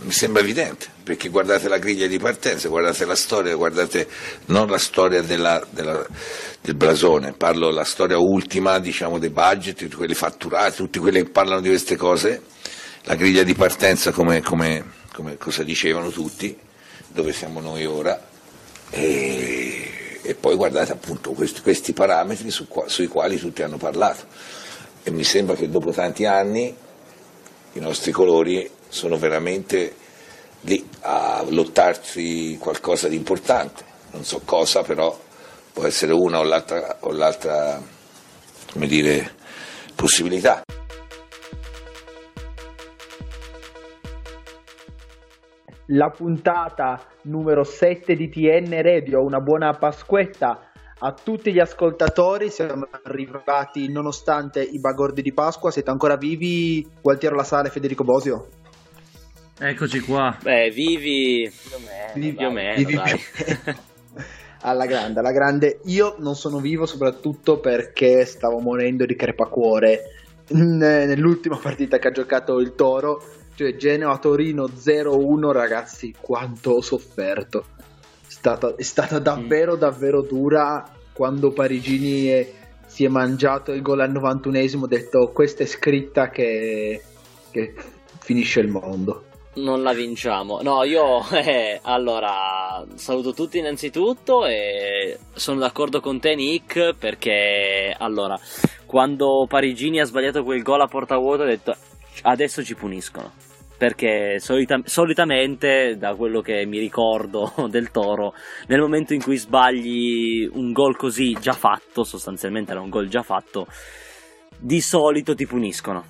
Mi sembra evidente, perché guardate la griglia di partenza, guardate la storia, guardate non la storia della- della- del blasone, parlo la storia ultima, diciamo, dei budget, tutti quelli fatturati, tutti quelli che parlano di queste cose, la griglia di partenza come, come- come cosa dicevano tutti, dove siamo noi ora, e, e poi guardate appunto questi, questi parametri su sui quali tutti hanno parlato. E mi sembra che dopo tanti anni i nostri colori sono veramente lì a lottarsi qualcosa di importante, non so cosa, però può essere una o l'altra, o l'altra dire, possibilità. la puntata numero 7 di TN Radio. Una buona Pasquetta a tutti gli ascoltatori. Siamo arrivati nonostante i bagordi di Pasqua. Siete ancora vivi? Gualtiero La Sala e Federico Bosio? Eccoci qua. Beh, vivi Vivi- più o meno, vivi- dai. alla grande, alla grande. Io non sono vivo soprattutto perché stavo morendo di crepacuore nell'ultima partita che ha giocato il Toro, cioè Genoa-Torino 0-1, ragazzi, quanto ho sofferto. È stata, è stata davvero, davvero dura quando Parigini è- si è mangiato il gol al 91esimo, ho detto questa è scritta che, che finisce il mondo. Non la vinciamo. No, io eh, allora saluto tutti innanzitutto e sono d'accordo con te Nick perché allora quando Parigini ha sbagliato quel gol a porta vuota ho detto adesso ci puniscono. Perché solita- solitamente, da quello che mi ricordo del Toro, nel momento in cui sbagli un gol così già fatto, sostanzialmente era un gol già fatto, di solito ti puniscono.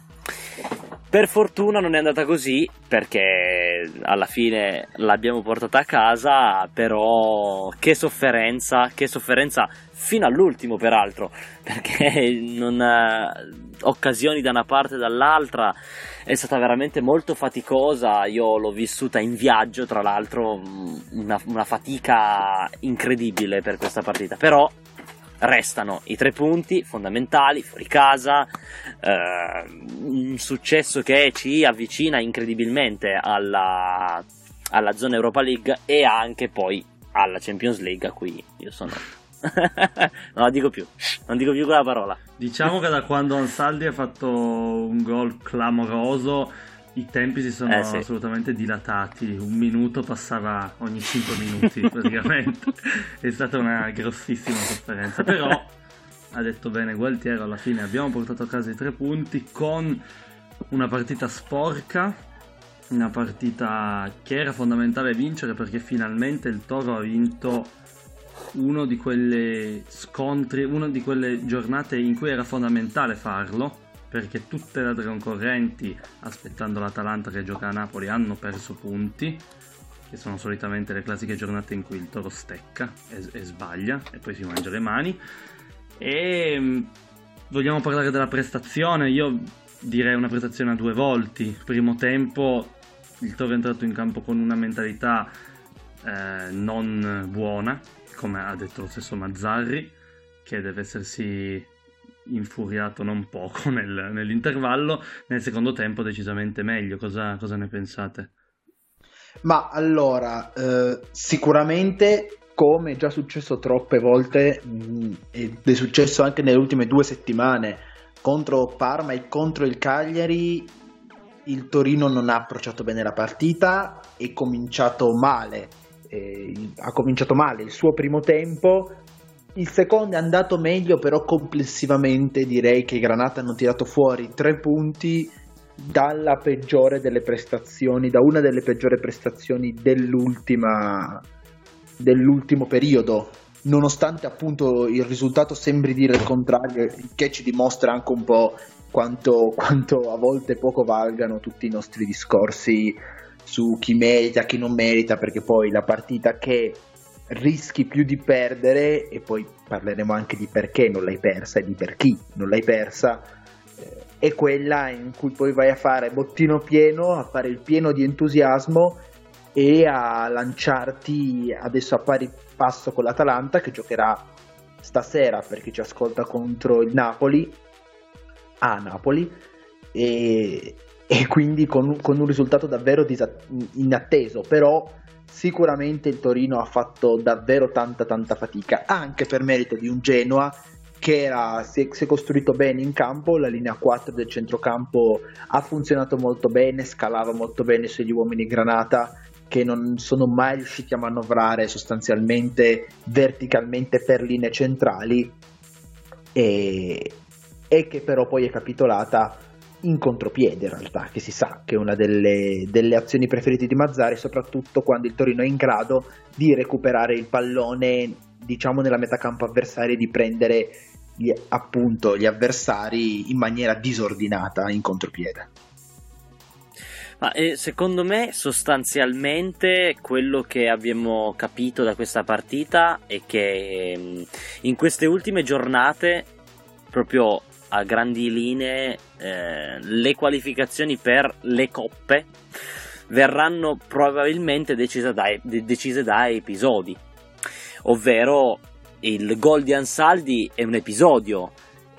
Per fortuna non è andata così perché alla fine l'abbiamo portata a casa, però che sofferenza, che sofferenza fino all'ultimo peraltro, perché non, eh, occasioni da una parte e dall'altra è stata veramente molto faticosa, io l'ho vissuta in viaggio tra l'altro, mh, una, una fatica incredibile per questa partita, però restano i tre punti fondamentali fuori casa, eh, un successo che ci avvicina incredibilmente alla, alla zona Europa League e anche poi alla Champions League a cui io sono... non la dico più, non dico più quella parola. Diciamo che da quando Ansaldi ha fatto un gol clamoroso, i tempi si sono Eh, sì. assolutamente dilatati. Un minuto passava ogni 5 minuti praticamente. È stata una grossissima sofferenza. Però ha detto bene Gualtiero, alla fine abbiamo portato a casa i tre punti con una partita sporca. Una partita che era fondamentale vincere perché finalmente il Toro ha vinto uno di quelle scontri, una di quelle giornate in cui era fondamentale farlo, perché tutte le altre concorrenti, aspettando l'Atalanta che gioca a Napoli, hanno perso punti, che sono solitamente le classiche giornate in cui il toro stecca e, e sbaglia e poi si mangia le mani. E mh, vogliamo parlare della prestazione, io direi una prestazione a due volti. Primo tempo il Toro è entrato in campo con una mentalità eh, non buona, come ha detto lo stesso Mazzarri, che deve essersi infuriato non poco nel- nell'intervallo. Nel secondo tempo decisamente meglio. Cosa, cosa ne pensate? Ma allora, eh, sicuramente, come già successo troppe volte, mh, ed è successo anche nelle ultime due settimane, contro Parma e contro il Cagliari, il Torino non ha approcciato bene la partita, è cominciato male, eh, ha cominciato male il suo primo tempo, il secondo è andato meglio, però complessivamente direi che i Granata hanno tirato fuori tre punti dalla peggiore delle prestazioni, da una delle peggiori prestazioni dell'ultima, dell'ultimo periodo. Nonostante appunto il risultato sembri dire il contrario, che ci dimostra anche un po' quanto, quanto a volte poco valgano tutti i nostri discorsi su chi merita, chi non merita, perché poi la partita che rischi più di perdere, e poi parleremo anche di perché non l'hai persa e di per chi non l'hai persa, eh, è quella in cui poi vai a fare bottino pieno, a fare il pieno di entusiasmo e a lanciarti adesso a pari passo con l'Atalanta che giocherà stasera per chi ci ascolta contro il Napoli a Napoli e, e quindi con, con, un risultato davvero disat- inatteso però sicuramente il Torino ha fatto davvero tanta tanta fatica anche per merito di un Genoa che era, si, è, si, è, costruito bene in campo, la linea 4 del centrocampo ha funzionato molto bene, scalava molto bene sugli uomini granata che non sono mai riusciti a manovrare sostanzialmente verticalmente per linee centrali. E, e che però poi è capitolata in contropiede in realtà, che si sa che è una delle, delle, azioni preferite di Mazzari, soprattutto quando il Torino è in grado di recuperare il pallone, diciamo, nella metà campo avversaria di prendere gli, appunto gli avversari in maniera disordinata in contropiede. Ma eh, secondo me sostanzialmente quello che abbiamo capito da questa partita è che mm, in queste ultime giornate, proprio a grandi linee, eh, le qualificazioni per le coppe verranno probabilmente decise da, decise da episodi, ovvero il gol di Ansaldi è un episodio,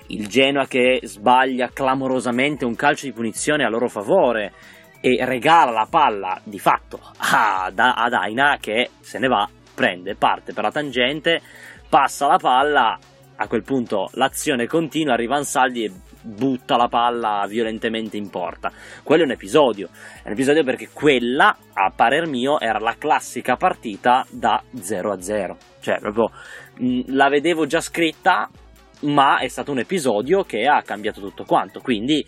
il Genoa che sbaglia clamorosamente un calcio di punizione a loro favore e regala la palla di fatto ad, Aina che se ne va, prende, parte per la tangente, passa la palla, a quel punto l'azione continua, arriva Ansaldi e butta la palla violentemente in porta. Quello è un episodio, è un episodio perché quella, a parer mio, era la classica partita da 0 a 0. Cioè, proprio mh, la vedevo già scritta, ma è stato un episodio che ha cambiato tutto quanto. Quindi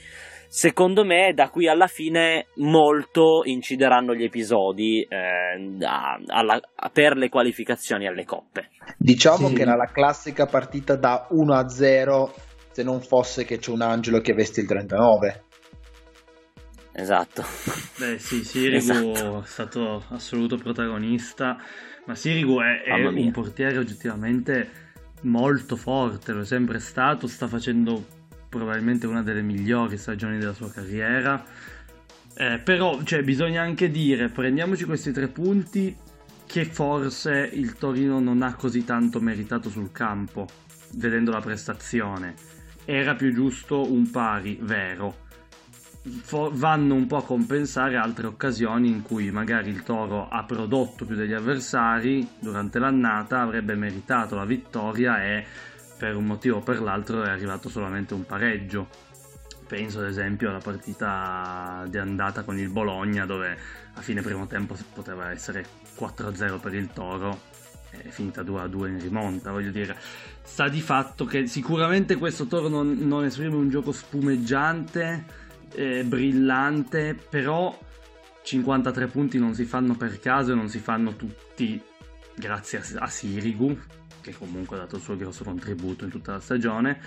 secondo me da qui alla fine molto incideranno gli episodi eh, a, alla, per le qualificazioni alle coppe. Diciamo sì. che era la classica partita da 1 a 0 se non fosse che c'è un angelo che veste il 39. Esatto. Beh sì, Sirigu esatto. è stato assoluto protagonista, ma Sirigu è, è un portiere oggettivamente molto forte, lo è sempre stato, sta facendo probabilmente una delle migliori stagioni della sua carriera. Eh, però cioè, bisogna anche dire, prendiamoci questi tre punti, che forse il Torino non ha così tanto meritato sul campo, vedendo la prestazione. Era più giusto un pari vero. For- vanno un po' a compensare altre occasioni in cui magari il Toro ha prodotto più degli avversari durante l'annata, avrebbe meritato la vittoria e per un motivo o per l'altro è arrivato solamente un pareggio. Penso ad esempio alla partita di andata con il Bologna dove a fine primo tempo poteva essere 4-0 per il Toro è finita 2-2 in rimonta, voglio dire. Sta di fatto che sicuramente questo Toro non, non esprime un gioco spumeggiante, eh, brillante, però 53 punti non si fanno per caso e non si fanno tutti grazie a, a Sirigu, che comunque ha dato il suo grosso contributo in tutta la stagione.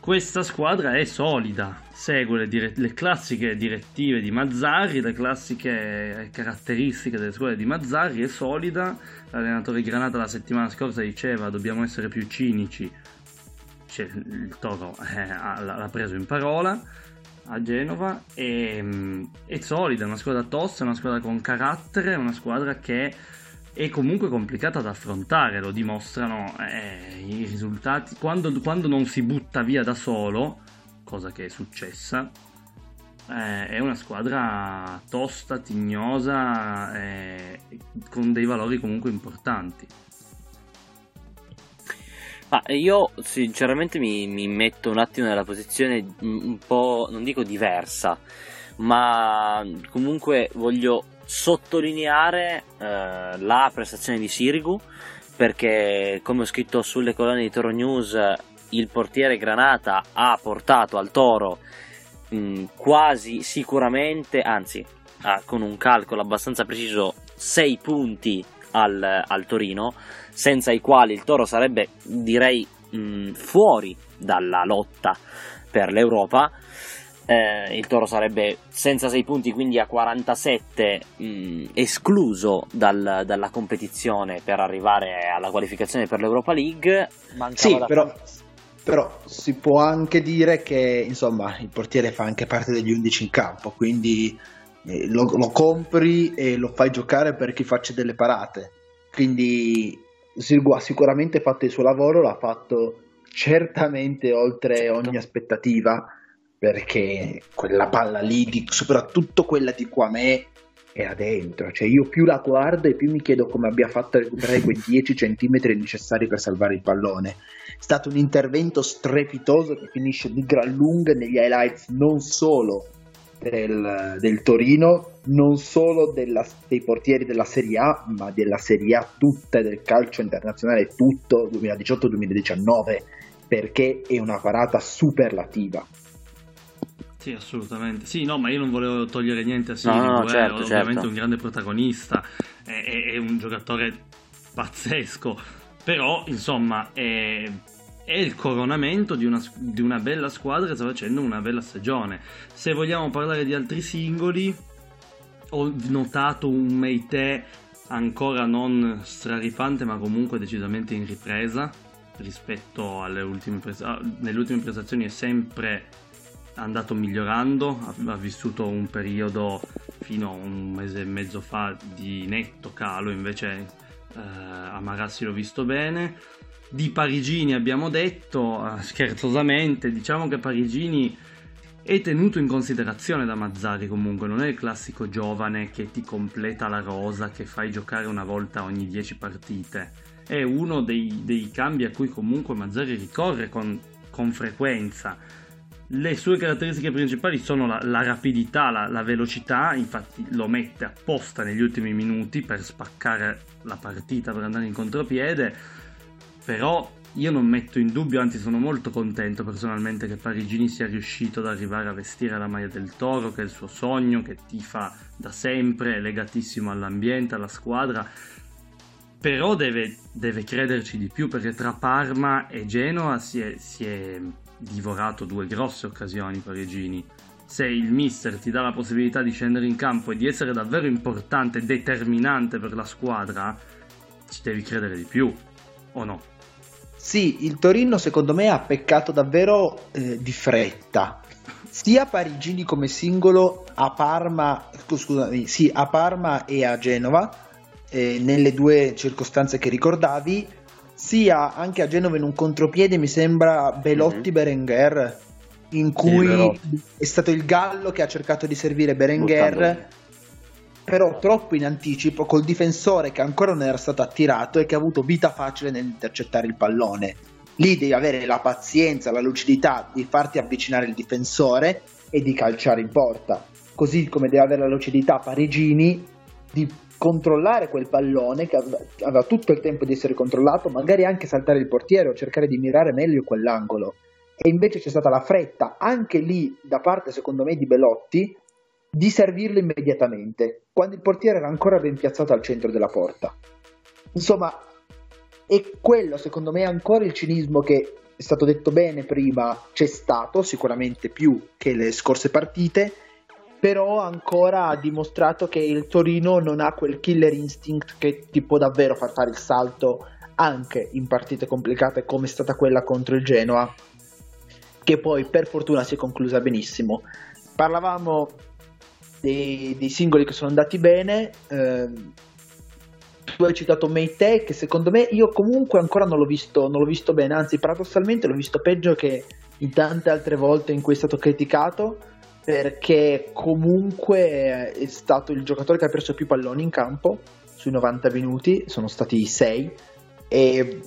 Questa squadra è solida, segue le, dire- le classiche direttive di Mazzarri, le classiche caratteristiche delle squadre di Mazzarri, è solida. L'allenatore Granata la settimana scorsa diceva dobbiamo essere più cinici, cioè, il Toro eh, l'ha preso in parola a Genova e, è solida, è una squadra tosta, una squadra con carattere, una squadra che è comunque complicata da affrontare, lo dimostrano eh, i risultati. Quando, quando, non si butta via da solo, cosa che è successa, eh, è una squadra tosta, tignosa, eh, con dei valori comunque importanti. Ma io sinceramente mi, mi metto un attimo nella posizione un po', non dico diversa, ma comunque voglio sottolineare eh, la prestazione di Sirigu perché come ho scritto sulle colonne di Toro News il portiere Granata ha portato al Toro mh, quasi sicuramente anzi ah, con un calcolo abbastanza preciso 6 punti al, al, Torino senza i quali il Toro sarebbe direi mh, fuori dalla lotta per l'Europa eh, il Toro sarebbe senza 6 punti, quindi a 47, mh, escluso dal, dalla competizione per arrivare alla qualificazione per l'Europa League. Mancava sì, da... però, però, si può anche dire che insomma il portiere fa anche parte degli 11 in campo, quindi eh, lo, lo compri e lo fai giocare per chi faccia delle parate. Quindi sicuramente fatto il suo lavoro, l'ha fatto certamente oltre certo. ogni aspettativa perché quella palla lì, di, soprattutto quella di Quame, era dentro. Cioè, io più la guardo e più mi chiedo come abbia fatto a recuperare quei 10 centimetri necessari per salvare il pallone. È stato un intervento strepitoso che finisce di gran lunga negli highlights non solo del, del Torino, non solo della, dei portieri della Serie A, ma della Serie A tutta e del calcio internazionale tutto 2018-2019, perché è una parata superlativa sì, assolutamente. Sì, no, ma io non volevo togliere niente a Sirigu, no, no, certo, è ovviamente certo. un grande protagonista, è, è, è, un giocatore pazzesco, però insomma è, è il coronamento di una, di una, bella squadra che sta facendo una bella stagione. Se vogliamo parlare di altri singoli, ho notato un Meite ancora non straripante, ma comunque decisamente in ripresa rispetto alle ultime, pres- nelle ultime prestazioni è sempre andato migliorando, ha, vissuto un periodo fino a un mese e mezzo fa di netto calo, invece eh, a Marassi l'ho visto bene. Di Parigini abbiamo detto, eh, scherzosamente, diciamo che Parigini è tenuto in considerazione da Mazzari comunque, non è il classico giovane che ti completa la rosa, che fai giocare una volta ogni 10 partite. È uno dei, dei cambi a cui comunque Mazzari ricorre con, con frequenza le sue caratteristiche principali sono la, la rapidità, la, la, velocità, infatti lo mette apposta negli ultimi minuti per spaccare la partita, per andare in contropiede, però io non metto in dubbio, anzi sono molto contento personalmente che Parigini sia riuscito ad arrivare a vestire la maglia del Toro, che è il suo sogno, che tifa da sempre, legatissimo all'ambiente, alla squadra, però deve, deve crederci di più perché tra Parma e Genoa si è, si è divorato due grosse occasioni parigini. Se il mister ti dà la possibilità di scendere in campo e di essere davvero importante determinante per la squadra, ci devi credere di più, o no? Sì, il Torino secondo me ha peccato davvero eh, di fretta. Sia Parigini come singolo a Parma, scusami, sì, a Parma e a Genova, eh, nelle due circostanze che ricordavi, sia anche a Genova in un contropiede mi sembra Belotti-Berenguer mhm. in cui sì, è stato il Gallo che ha cercato di servire Berenguer però troppo in anticipo col difensore che ancora non era stato attirato e che ha avuto vita facile nell'intercettare il pallone. Lì devi avere la pazienza, la lucidità di farti avvicinare il difensore e di calciare in porta. Così come deve avere la lucidità Parigini di controllare quel pallone che aveva tutto il tempo di essere controllato, magari anche saltare il portiere o cercare di mirare meglio quell'angolo. E invece c'è stata la fretta, anche lì da parte secondo me di Belotti, di servirlo immediatamente, quando il portiere era ancora ben piazzato al centro della porta. Insomma, è quello secondo me ancora il cinismo che è stato detto bene prima, c'è stato sicuramente più che le scorse partite, però ancora ha dimostrato che il Torino non ha quel killer instinct che ti può davvero far fare il salto anche in partite complicate come è stata quella contro il Genoa, che poi per fortuna si è conclusa benissimo. Parlavamo dei, dei singoli che sono andati bene. Ehm, tu hai citato Meite, che secondo me io comunque ancora non l'ho, visto, non l'ho visto bene, anzi paradossalmente l'ho visto peggio che in tante altre volte in cui è stato criticato perché comunque è stato il giocatore che ha perso più palloni in campo sui 90 minuti, sono stati 6 e,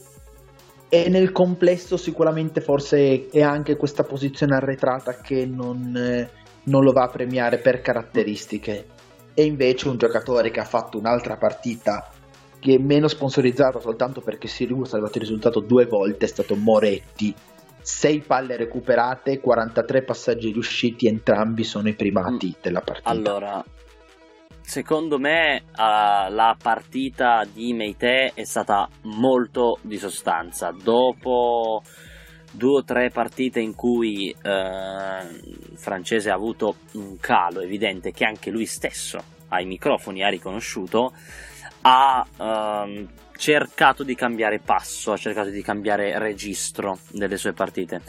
e nel complesso sicuramente forse è anche questa posizione arretrata che non, non lo va a premiare per caratteristiche. E invece un giocatore che ha fatto un'altra partita che è meno sponsorizzata soltanto perché Sirius ha salvato il risultato due volte è stato Moretti 6 palle recuperate, 43 passaggi riusciti, entrambi sono i primati mm. della partita. Allora, secondo me uh, la partita di Meite è stata molto di sostanza. Dopo, due o tre partite in cui eh, il francese ha avuto un calo evidente che anche lui stesso ai microfoni ha riconosciuto, ha ehm, cercato di cambiare passo, ha cercato di cambiare registro delle sue partite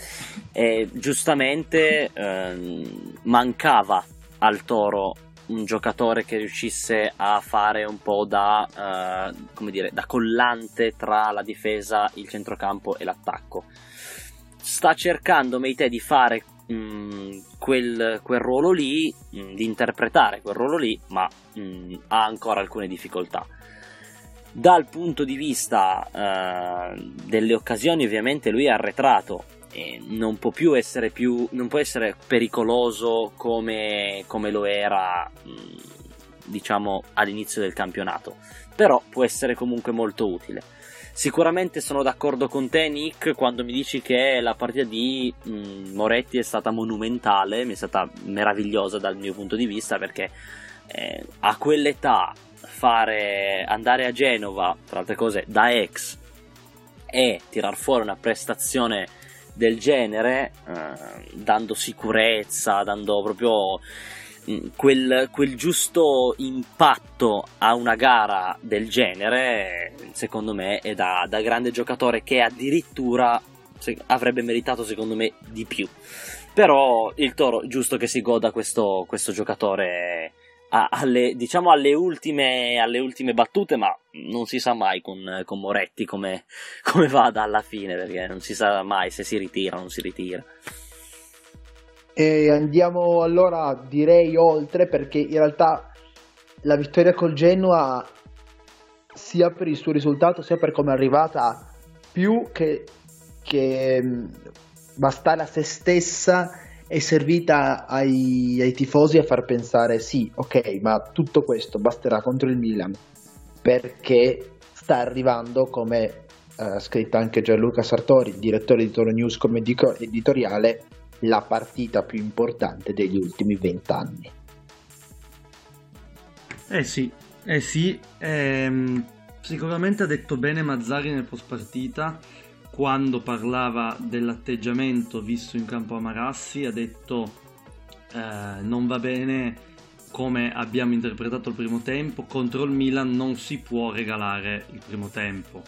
e giustamente ehm, mancava al Toro un giocatore che riuscisse a fare un po' da, eh, come dire, da collante tra la difesa, il centrocampo e l'attacco. Sta cercando Meite di fare mh, mm, quel, quel, ruolo lì, mh, mm, di interpretare quel ruolo lì, ma mh, mm, ha ancora alcune difficoltà. Dal punto di vista eh, delle occasioni, ovviamente lui è arretrato e non può più essere, più, non può essere pericoloso come, come lo era, diciamo, all'inizio del campionato, però può essere comunque molto utile. Sicuramente sono d'accordo con te, Nick, quando mi dici che la partita di mh, Moretti è stata monumentale, mi è stata meravigliosa dal mio punto di vista perché eh, a quell'età fare andare a Genova, tra altre cose, da ex e tirar fuori una prestazione del genere, eh, dando sicurezza, dando proprio mm, quel, quel, giusto impatto a una gara del genere, secondo me è da, da grande giocatore che addirittura se, avrebbe meritato, secondo me, di più. Però il Toro, giusto che si goda questo, questo giocatore alle, diciamo alle ultime, alle ultime, battute, ma non si sa mai con, con Moretti come, come, vada alla fine, perché non si sa mai se si ritira o non si ritira. E andiamo allora, direi, oltre, perché in realtà la vittoria col Genoa, sia per il suo risultato, sia per come è arrivata, più che, che bastare a se stessa è servita ai, ai, tifosi a far pensare sì, ok, ma tutto questo basterà contro il Milan perché sta arrivando come ha uh, scritto anche Gianluca Sartori, direttore di Toro News come editoriale, la partita più importante degli ultimi vent'anni. Eh sì, eh sì, ehm, sicuramente ha detto bene Mazzari nel post partita quando parlava dell'atteggiamento visto in campo a Marassi ha detto eh, non va bene come abbiamo interpretato il primo tempo. Contro il Milan non si può regalare il primo tempo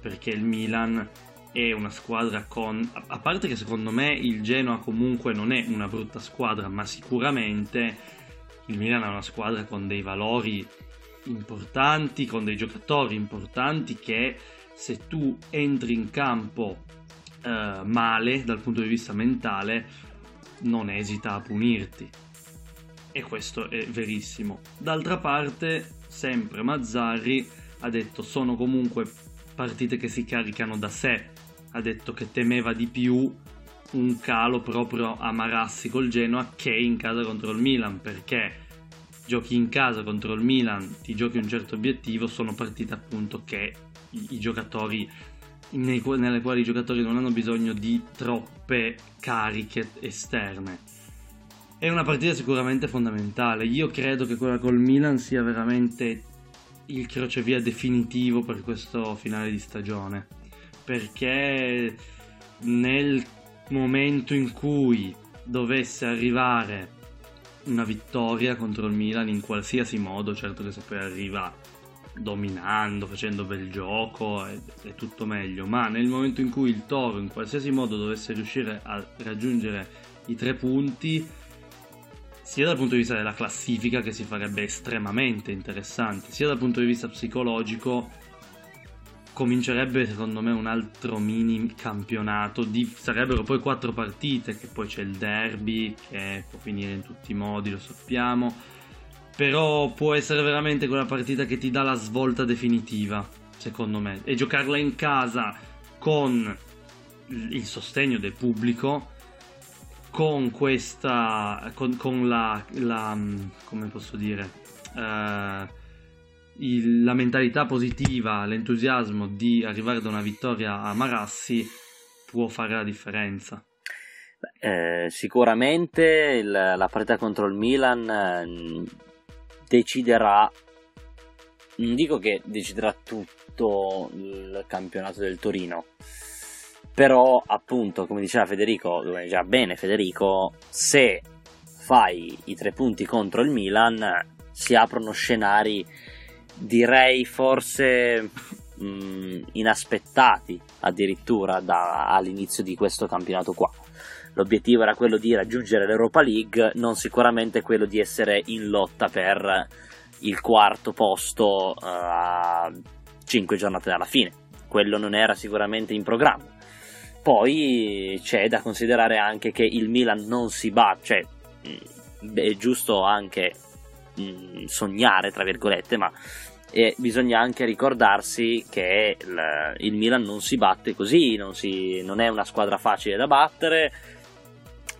perché il Milan è una squadra con a parte che secondo me il Genoa comunque non è una brutta squadra ma sicuramente il Milan è una squadra con dei valori importanti con dei giocatori importanti che se tu entri in campo eh, male dal punto di vista mentale, non esita a punirti. E questo è verissimo. D'altra parte, sempre Mazzarri ha detto sono comunque partite che si caricano da sé. Ha detto che temeva di più un calo proprio a Marassi col Genoa che in casa contro il Milan perché giochi in casa contro il Milan, ti giochi un certo obiettivo, sono partite appunto che i, i giocatori nei, nelle quali i giocatori non hanno bisogno di troppe cariche esterne. È una partita sicuramente fondamentale. Io credo che quella col Milan sia veramente il crocevia definitivo per questo finale di stagione. Perché nel momento in cui dovesse arrivare una vittoria contro il Milan in qualsiasi modo, certo che se poi arriva dominando, facendo bel gioco, è, è, tutto meglio, ma nel momento in cui il Toro in qualsiasi modo dovesse riuscire a raggiungere i tre punti, sia dal punto di vista della classifica che si farebbe estremamente interessante, sia dal punto di vista psicologico comincerebbe secondo me un altro mini campionato, di, sarebbero poi quattro partite, che poi c'è il derby che può finire in tutti i modi, lo sappiamo però può essere veramente quella partita che ti dà la svolta definitiva, secondo me. E giocarla in casa con il sostegno del pubblico, con questa, con, con la, la, come posso dire, uh, il, la mentalità positiva, l'entusiasmo di arrivare da una vittoria a Marassi può fare la differenza. Eh, sicuramente il, la partita contro il Milan eh, deciderà, non dico che deciderà tutto il campionato del Torino, però appunto come diceva Federico, come diceva bene Federico, se fai i tre punti contro il Milan si aprono scenari direi forse mh, mm, inaspettati addirittura da, all'inizio di questo campionato qua. L'obiettivo era quello di raggiungere l'Europa League, non sicuramente quello di essere in lotta per il quarto posto uh, a 5 giornate dalla fine. Quello non era sicuramente in programma. Poi c'è da considerare anche che il Milan non si batte, cioè mm, è giusto anche mh, mm, sognare, tra virgolette, ma e bisogna anche ricordarsi che il, il Milan non si batte così, non, si, non, è una squadra facile da battere.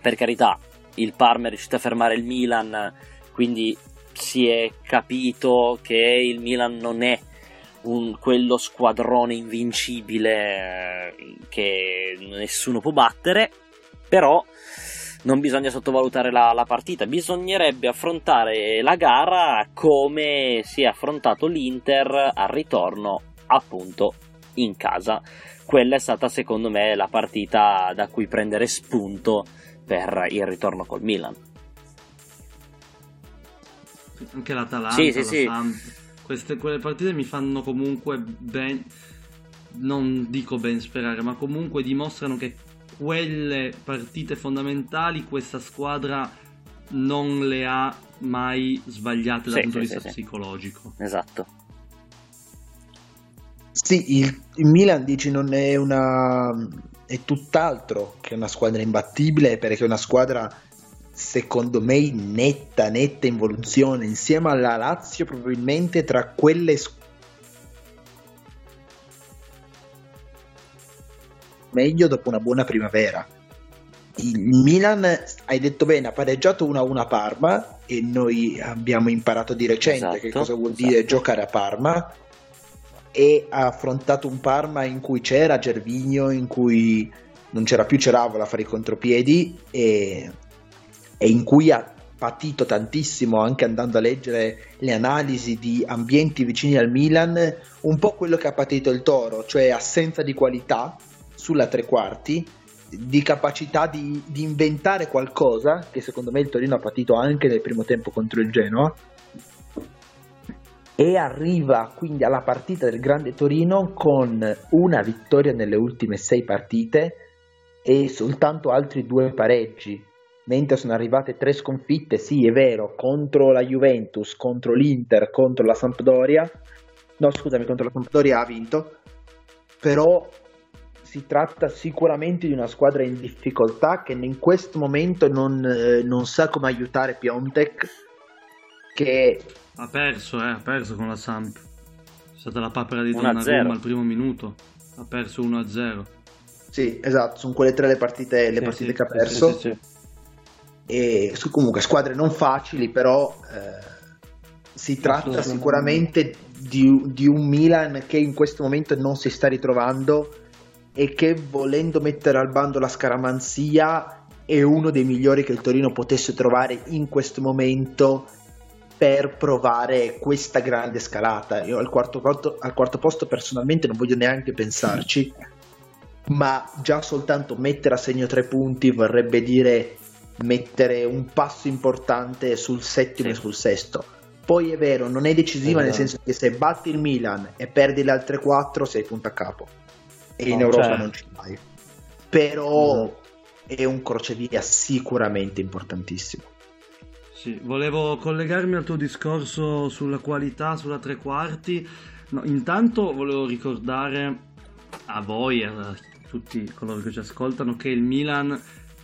Per carità, il Parma è riuscito a fermare il Milan, quindi si è capito che il Milan non è un, quello squadrone invincibile eh, che nessuno può battere, però non bisogna sottovalutare la, la, partita, bisognerebbe affrontare la gara come si è affrontato l'Inter al ritorno appunto in casa. Quella è stata secondo me la partita da cui prendere spunto per il ritorno col Milan. Anche l'Atalanta, sì, sì, sì. Queste, quelle partite mi fanno comunque ben, non dico ben sperare, ma comunque dimostrano che quelle partite fondamentali questa squadra non le ha mai sbagliate dal punto di vista sì, psicologico. Esatto. Sì, il, il, Milan dici non è una è tutt'altro che una squadra imbattibile perché è una squadra secondo me in netta netta involuzione insieme alla Lazio probabilmente tra quelle squadre meglio dopo una buona primavera. Il Milan, hai detto bene, ha pareggiato 1-1 a Parma e noi abbiamo imparato di recente esatto, che cosa vuol esatto. dire giocare a Parma e ha affrontato un Parma in cui c'era Gervigno, in cui non c'era più Ceravola a fare i contropiedi e, e in cui ha patito tantissimo anche andando a leggere le analisi di ambienti vicini al Milan, un po' quello che ha patito il Toro, cioè assenza di qualità sulla tre quarti, di capacità di, di, inventare qualcosa, che secondo me il Torino ha patito anche nel primo tempo contro il Genoa, e arriva quindi alla partita del Grande Torino con una vittoria nelle ultime sei partite e soltanto altri due pareggi, mentre sono arrivate tre sconfitte, sì è vero, contro la Juventus, contro l'Inter, contro la Sampdoria, no scusami, contro la Sampdoria ha vinto, però si tratta sicuramente di una squadra in difficoltà che in questo momento non, eh, non sa come aiutare Piontek che ha perso, eh, ha perso con la Samp. È stata la papera di Donnarumma al primo minuto. Ha perso 1-0 sì, esatto, sono quelle tre le partite, le sì, partite sì, che ha perso. sì, e su, comunque squadre non facili però eh, si tratta sicuramente di, di un Milan che in questo momento non si sta ritrovando e che volendo mettere al bando la scaramanzia è uno dei migliori che il Torino potesse trovare in questo momento per provare questa grande scalata. Io al quarto, posto, al quarto posto personalmente non voglio neanche pensarci, ma già soltanto mettere a segno tre punti vorrebbe dire mettere un passo importante sul settimo e sul sesto. Poi è vero, non è decisiva, esatto. nel senso che se batti il Milan e perdi le altre quattro, sei punto a capo e in Europa cioè... non ce l'hai. Però mm. è un crocevia sicuramente importantissimo. Sì, volevo collegarmi al tuo discorso sulla qualità, sulla tre quarti. No, intanto volevo ricordare a voi, a tutti coloro che ci ascoltano, che il Milan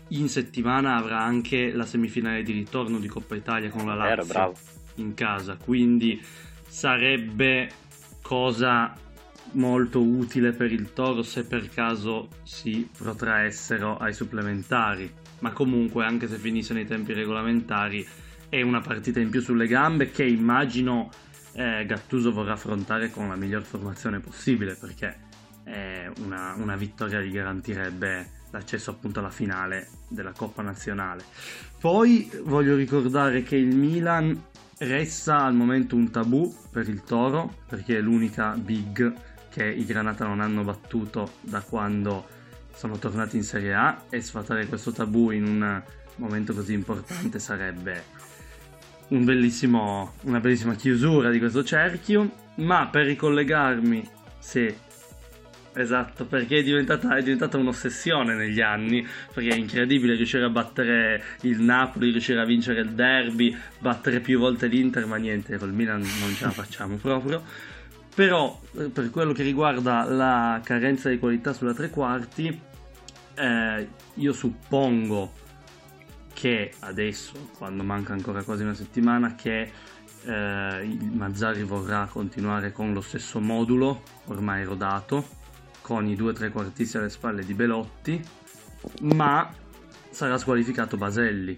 in settimana avrà anche la semifinale di ritorno di Coppa Italia con la Lazio Vero, in casa, quindi sarebbe cosa molto utile per il Toro se per caso si protraessero ai supplementari, ma comunque anche se finisse nei tempi regolamentari è una partita in più sulle gambe che immagino eh, Gattuso vorrà affrontare con la miglior formazione possibile perché eh, una, una vittoria gli garantirebbe l'accesso appunto alla finale della Coppa Nazionale. Poi voglio ricordare che il Milan resta al momento un tabù per il Toro perché è l'unica big che i Granata non hanno battuto da quando sono tornati in Serie A e sfatare questo tabù in un momento così importante sarebbe un una bellissima chiusura di questo cerchio, ma per ricollegarmi, sì, Esatto, perché è diventata, è diventata, un'ossessione negli anni, perché è incredibile riuscire a battere il Napoli, riuscire a vincere il derby, battere più volte l'Inter, ma niente, col Milan non ce la facciamo proprio. Però eh, per quello che riguarda la carenza di qualità sulla tre quarti, eh, io suppongo che adesso, quando manca ancora quasi una settimana, che eh, Mazzari vorrà continuare con lo stesso modulo ormai rodato con i due trequartisti alle spalle di Belotti, ma sarà squalificato Baselli.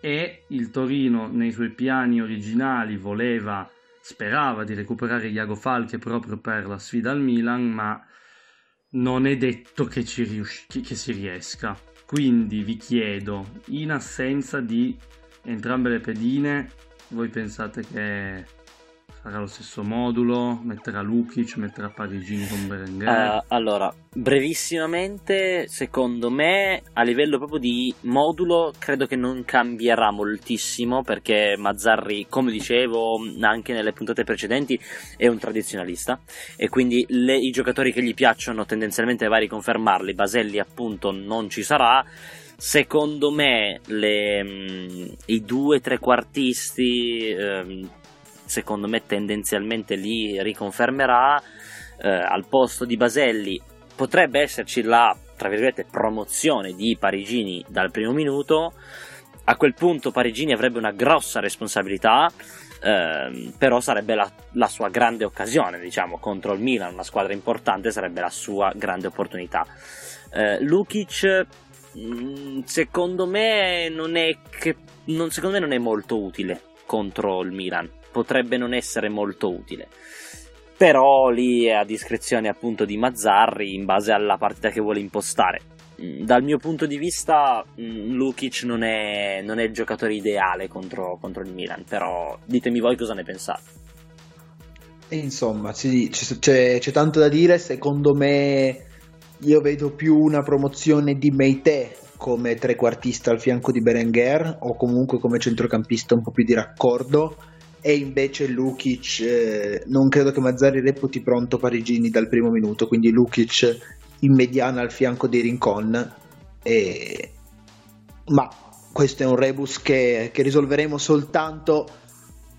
E il Torino, nei suoi piani originali, voleva, sperava di recuperare Iago Falche proprio per la sfida al Milan, ma non è detto che, rius- che si riesca. Quindi vi chiedo, in assenza di entrambe le pedine, voi pensate che farà lo stesso modulo, metterà Lukic, metterà Parigini con Berenguer. Uh, allora, brevissimamente, secondo me, a livello proprio di modulo, credo che non cambierà moltissimo perché Mazzarri, come dicevo anche nelle puntate precedenti, è un tradizionalista e quindi le, i giocatori che gli piacciono tendenzialmente va a riconfermarli. Baselli, appunto, non ci sarà secondo me le, mh, i due trequartisti ehm, secondo me tendenzialmente li riconfermerà eh, al posto di Baselli potrebbe esserci la tra virgolette promozione di Parigini dal primo minuto. A quel punto Parigini avrebbe una grossa responsabilità eh, però sarebbe la, la, sua grande occasione diciamo contro il Milan una squadra importante sarebbe la sua grande opportunità. Eh, Lukic mm, secondo me non è che non, secondo me non è molto utile contro il Milan potrebbe non essere molto utile. Però lì è a discrezione appunto di Mazzarri in base alla partita che vuole impostare. Mm, dal mio punto di vista, mm, Lukic non è, non è il giocatore ideale contro, contro, il Milan, però ditemi voi cosa ne pensate. Insomma, sì, c'è, c'è, tanto da dire. Secondo me, io vedo più una promozione di Meite come trequartista al fianco di Berenguer o comunque come centrocampista un po' più di raccordo e invece Lukic eh, non credo che Mazzari reputi pronto Parigini dal primo minuto quindi Lukic in mediana al fianco di Rincon e... ma questo è un rebus che, che, risolveremo soltanto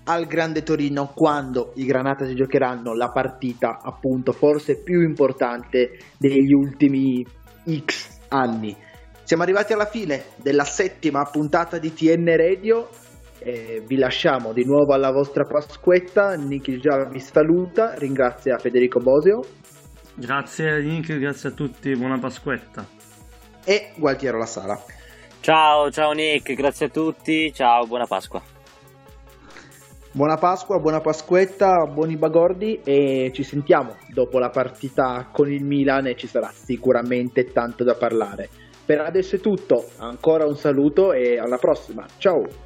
al Grande Torino quando i Granata si giocheranno la partita appunto forse più importante degli ultimi X anni. Siamo arrivati alla fine della settima puntata di TN Radio eh, vi lasciamo di nuovo alla vostra Pasquetta. Nick già vi saluta, ringrazia Federico Bosio. Grazie Nick, grazie a tutti, buona Pasquetta. E Gualtiero La Sala. Ciao, ciao Nick, grazie a tutti, ciao, buona Pasqua. Buona Pasqua, buona Pasquetta, buoni bagordi e ci sentiamo dopo la partita con il Milan e ci sarà sicuramente tanto da parlare. Per adesso è tutto, ancora un saluto e alla prossima, ciao!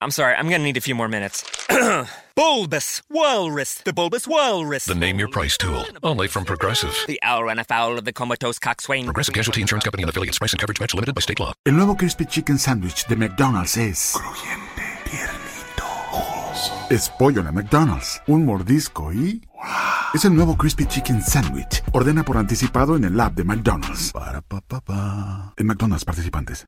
I'm sorry, I'm gonna need a few more minutes. bulbous Walrus, the Bulbous Walrus. The name your price tool, only from Progressive. The owl ran afoul of the comatose coxswain. Progressive Casualty Insurance Company and affiliates. Price and coverage match limited by state law. El nuevo Crispy Chicken Sandwich de McDonald's es... Crujiente, tiernito, jugoso. Es pollo de McDonald's. Un mordisco y... ¡Wow! Es el nuevo Crispy Chicken Sandwich. Ordena por anticipado en el app de McDonald's. Para, pa, pa, pa. En McDonald's participantes.